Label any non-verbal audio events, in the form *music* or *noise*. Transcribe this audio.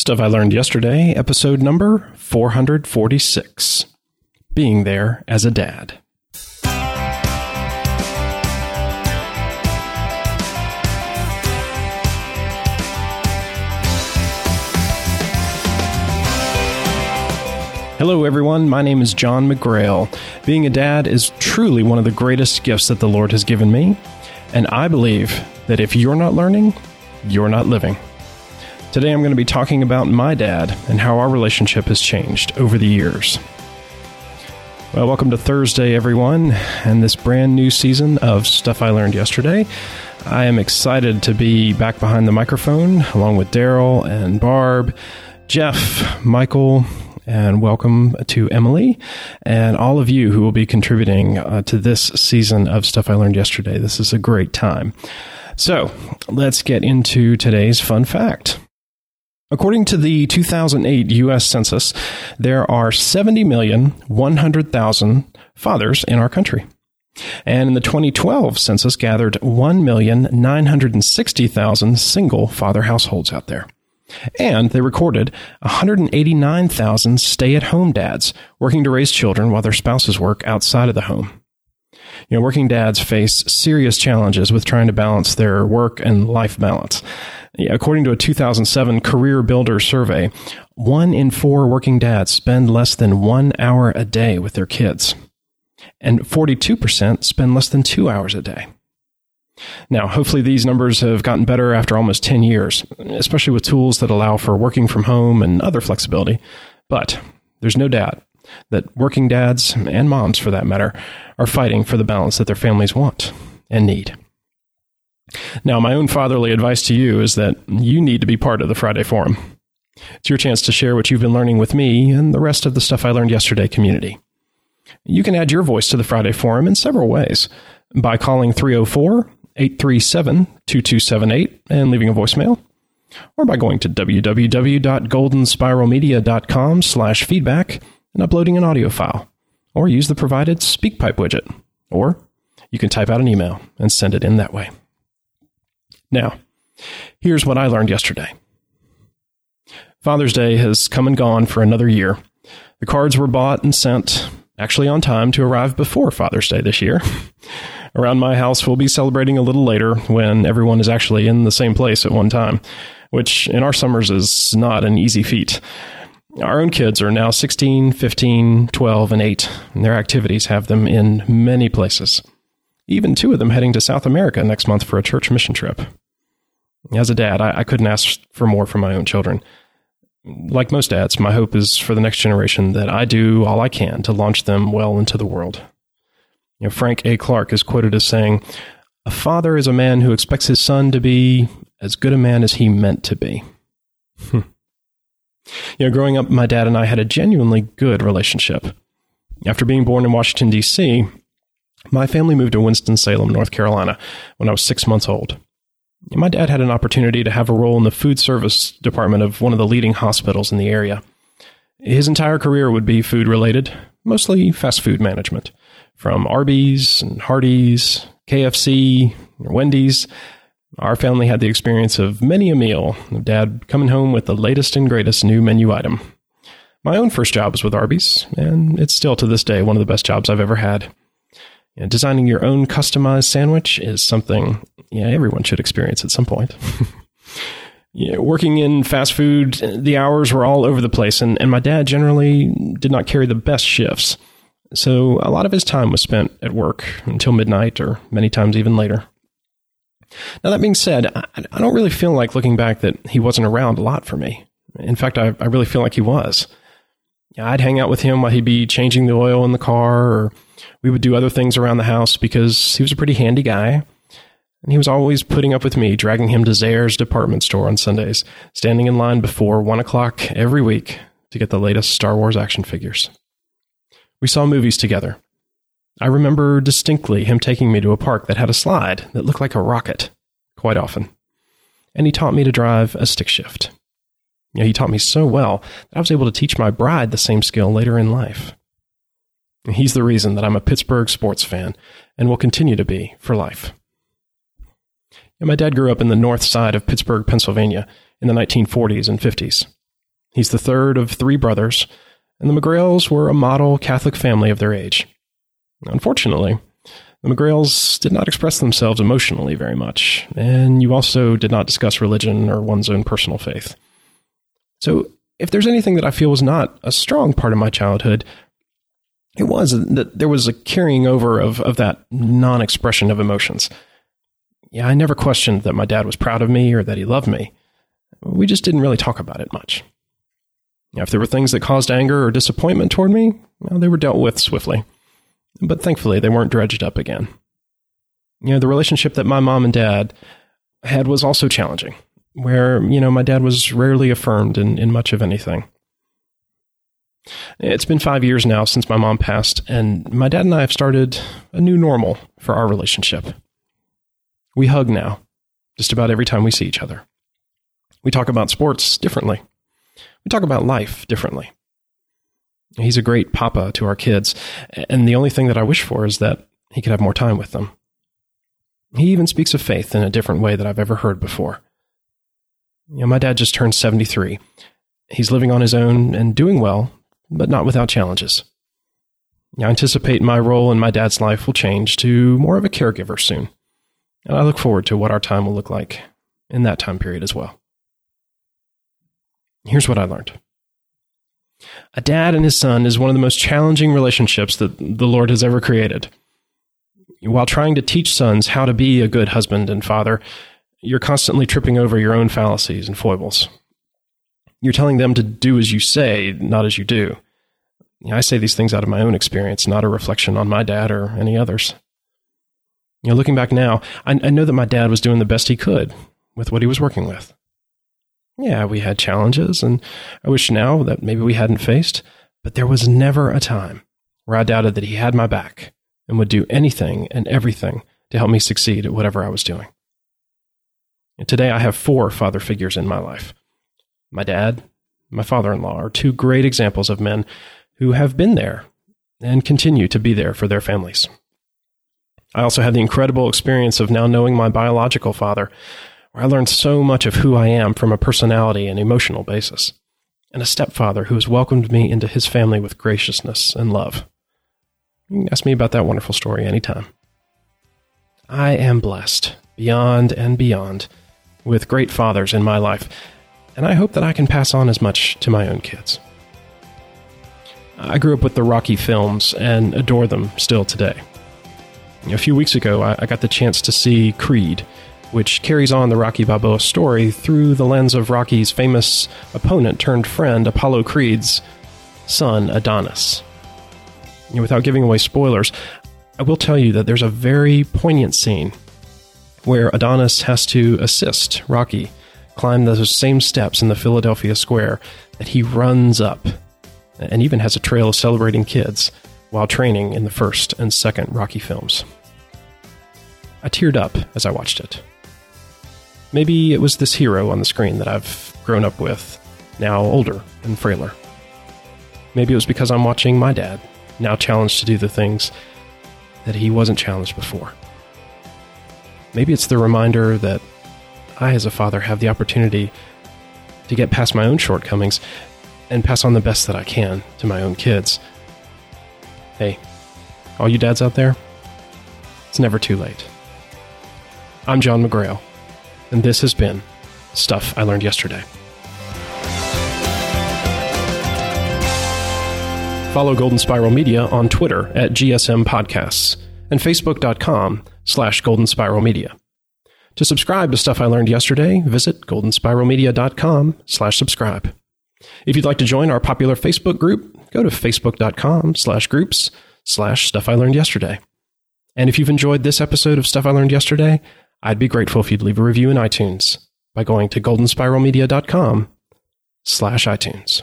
Stuff I Learned Yesterday, episode number 446 Being There as a Dad. Hello, everyone. My name is John McGrail. Being a dad is truly one of the greatest gifts that the Lord has given me, and I believe that if you're not learning, you're not living. Today I'm going to be talking about my dad and how our relationship has changed over the years. Well, welcome to Thursday, everyone, and this brand new season of Stuff I Learned Yesterday. I am excited to be back behind the microphone along with Daryl and Barb, Jeff, Michael, and welcome to Emily and all of you who will be contributing uh, to this season of Stuff I Learned Yesterday. This is a great time. So let's get into today's fun fact. According to the 2008 U.S. Census, there are 70,100,000 fathers in our country. And in the 2012 census gathered 1,960,000 single father households out there. And they recorded 189,000 stay at home dads working to raise children while their spouses work outside of the home. You know, working dads face serious challenges with trying to balance their work and life balance. According to a 2007 Career Builder survey, one in four working dads spend less than one hour a day with their kids, and 42% spend less than two hours a day. Now, hopefully, these numbers have gotten better after almost 10 years, especially with tools that allow for working from home and other flexibility. But there's no doubt that working dads, and moms for that matter, are fighting for the balance that their families want and need. Now, my own fatherly advice to you is that you need to be part of the Friday Forum. It's your chance to share what you've been learning with me and the rest of the stuff I learned yesterday community. You can add your voice to the Friday Forum in several ways by calling 304 837 2278 and leaving a voicemail, or by going to www.goldenspiralmedia.com slash feedback and uploading an audio file, or use the provided SpeakPipe widget, or you can type out an email and send it in that way. Now, here's what I learned yesterday. Father's Day has come and gone for another year. The cards were bought and sent, actually on time to arrive before Father's Day this year. *laughs* Around my house, we'll be celebrating a little later when everyone is actually in the same place at one time, which in our summers is not an easy feat. Our own kids are now 16, 15, 12, and 8, and their activities have them in many places. Even two of them heading to South America next month for a church mission trip. As a dad, I, I couldn't ask for more for my own children. Like most dads, my hope is for the next generation that I do all I can to launch them well into the world. You know, Frank A. Clark is quoted as saying, A father is a man who expects his son to be as good a man as he meant to be. Hmm. You know, growing up, my dad and I had a genuinely good relationship. After being born in Washington, D.C., my family moved to Winston-Salem, North Carolina, when I was six months old. My dad had an opportunity to have a role in the food service department of one of the leading hospitals in the area. His entire career would be food related, mostly fast food management, from Arby's and Hardee's, KFC, Wendy's, our family had the experience of many a meal dad coming home with the latest and greatest new menu item. My own first job was with Arby's, and it's still to this day one of the best jobs I've ever had. designing your own customized sandwich is something yeah, everyone should experience at some point. *laughs* yeah, working in fast food, the hours were all over the place, and, and my dad generally did not carry the best shifts. So a lot of his time was spent at work until midnight or many times even later. Now, that being said, I, I don't really feel like looking back that he wasn't around a lot for me. In fact, I, I really feel like he was. I'd hang out with him while he'd be changing the oil in the car, or we would do other things around the house because he was a pretty handy guy. And he was always putting up with me, dragging him to Zayre's department store on Sundays, standing in line before one o'clock every week to get the latest Star Wars action figures. We saw movies together, I remember distinctly him taking me to a park that had a slide that looked like a rocket quite often. And he taught me to drive a stick shift. You know, he taught me so well that I was able to teach my bride the same skill later in life. And he's the reason that I'm a Pittsburgh sports fan and will continue to be for life. And my dad grew up in the north side of Pittsburgh, Pennsylvania in the 1940s and 50s. He's the third of three brothers, and the McGrails were a model Catholic family of their age. Unfortunately, the McGrails did not express themselves emotionally very much, and you also did not discuss religion or one's own personal faith. So, if there's anything that I feel was not a strong part of my childhood, it was that there was a carrying over of, of that non expression of emotions. Yeah, I never questioned that my dad was proud of me or that he loved me. We just didn't really talk about it much. Now, If there were things that caused anger or disappointment toward me, well, they were dealt with swiftly. But thankfully, they weren't dredged up again. You know, the relationship that my mom and dad had was also challenging, where, you know, my dad was rarely affirmed in, in much of anything. It's been five years now since my mom passed, and my dad and I have started a new normal for our relationship. We hug now, just about every time we see each other. We talk about sports differently. We talk about life differently. He's a great papa to our kids, and the only thing that I wish for is that he could have more time with them. He even speaks of faith in a different way that I've ever heard before. You know, my dad just turned 73. He's living on his own and doing well, but not without challenges. I anticipate my role in my dad's life will change to more of a caregiver soon, and I look forward to what our time will look like in that time period as well. Here's what I learned. A dad and his son is one of the most challenging relationships that the Lord has ever created. While trying to teach sons how to be a good husband and father, you're constantly tripping over your own fallacies and foibles. You're telling them to do as you say, not as you do. I say these things out of my own experience, not a reflection on my dad or any others. You know, looking back now, I, I know that my dad was doing the best he could with what he was working with. Yeah, we had challenges, and I wish now that maybe we hadn't faced, but there was never a time where I doubted that he had my back and would do anything and everything to help me succeed at whatever I was doing. And today I have four father figures in my life. My dad, my father in law are two great examples of men who have been there and continue to be there for their families. I also had the incredible experience of now knowing my biological father, where I learned so much of who I am from a personality and emotional basis, and a stepfather who has welcomed me into his family with graciousness and love. You can ask me about that wonderful story anytime. I am blessed beyond and beyond with great fathers in my life, and I hope that I can pass on as much to my own kids. I grew up with the Rocky films and adore them still today. A few weeks ago, I got the chance to see Creed, which carries on the Rocky Balboa story through the lens of Rocky's famous opponent turned friend, Apollo Creed's son, Adonis. Without giving away spoilers, I will tell you that there's a very poignant scene where Adonis has to assist Rocky climb those same steps in the Philadelphia Square that he runs up, and even has a trail of celebrating kids while training in the first and second Rocky films. I teared up as I watched it. Maybe it was this hero on the screen that I've grown up with, now older and frailer. Maybe it was because I'm watching my dad, now challenged to do the things that he wasn't challenged before. Maybe it's the reminder that I, as a father, have the opportunity to get past my own shortcomings and pass on the best that I can to my own kids. Hey, all you dads out there, it's never too late. I'm John McGrail and this has been Stuff I Learned Yesterday. Follow Golden Spiral Media on Twitter at GSM Podcasts and Facebook.com slash Golden Spiral Media. To subscribe to Stuff I Learned Yesterday, visit goldenspiralmedia.com slash subscribe. If you'd like to join our popular Facebook group, go to facebook.com slash groups slash Stuff I Learned Yesterday. And if you've enjoyed this episode of Stuff I Learned Yesterday, I'd be grateful if you'd leave a review in iTunes by going to goldenspiralmedia.com slash iTunes.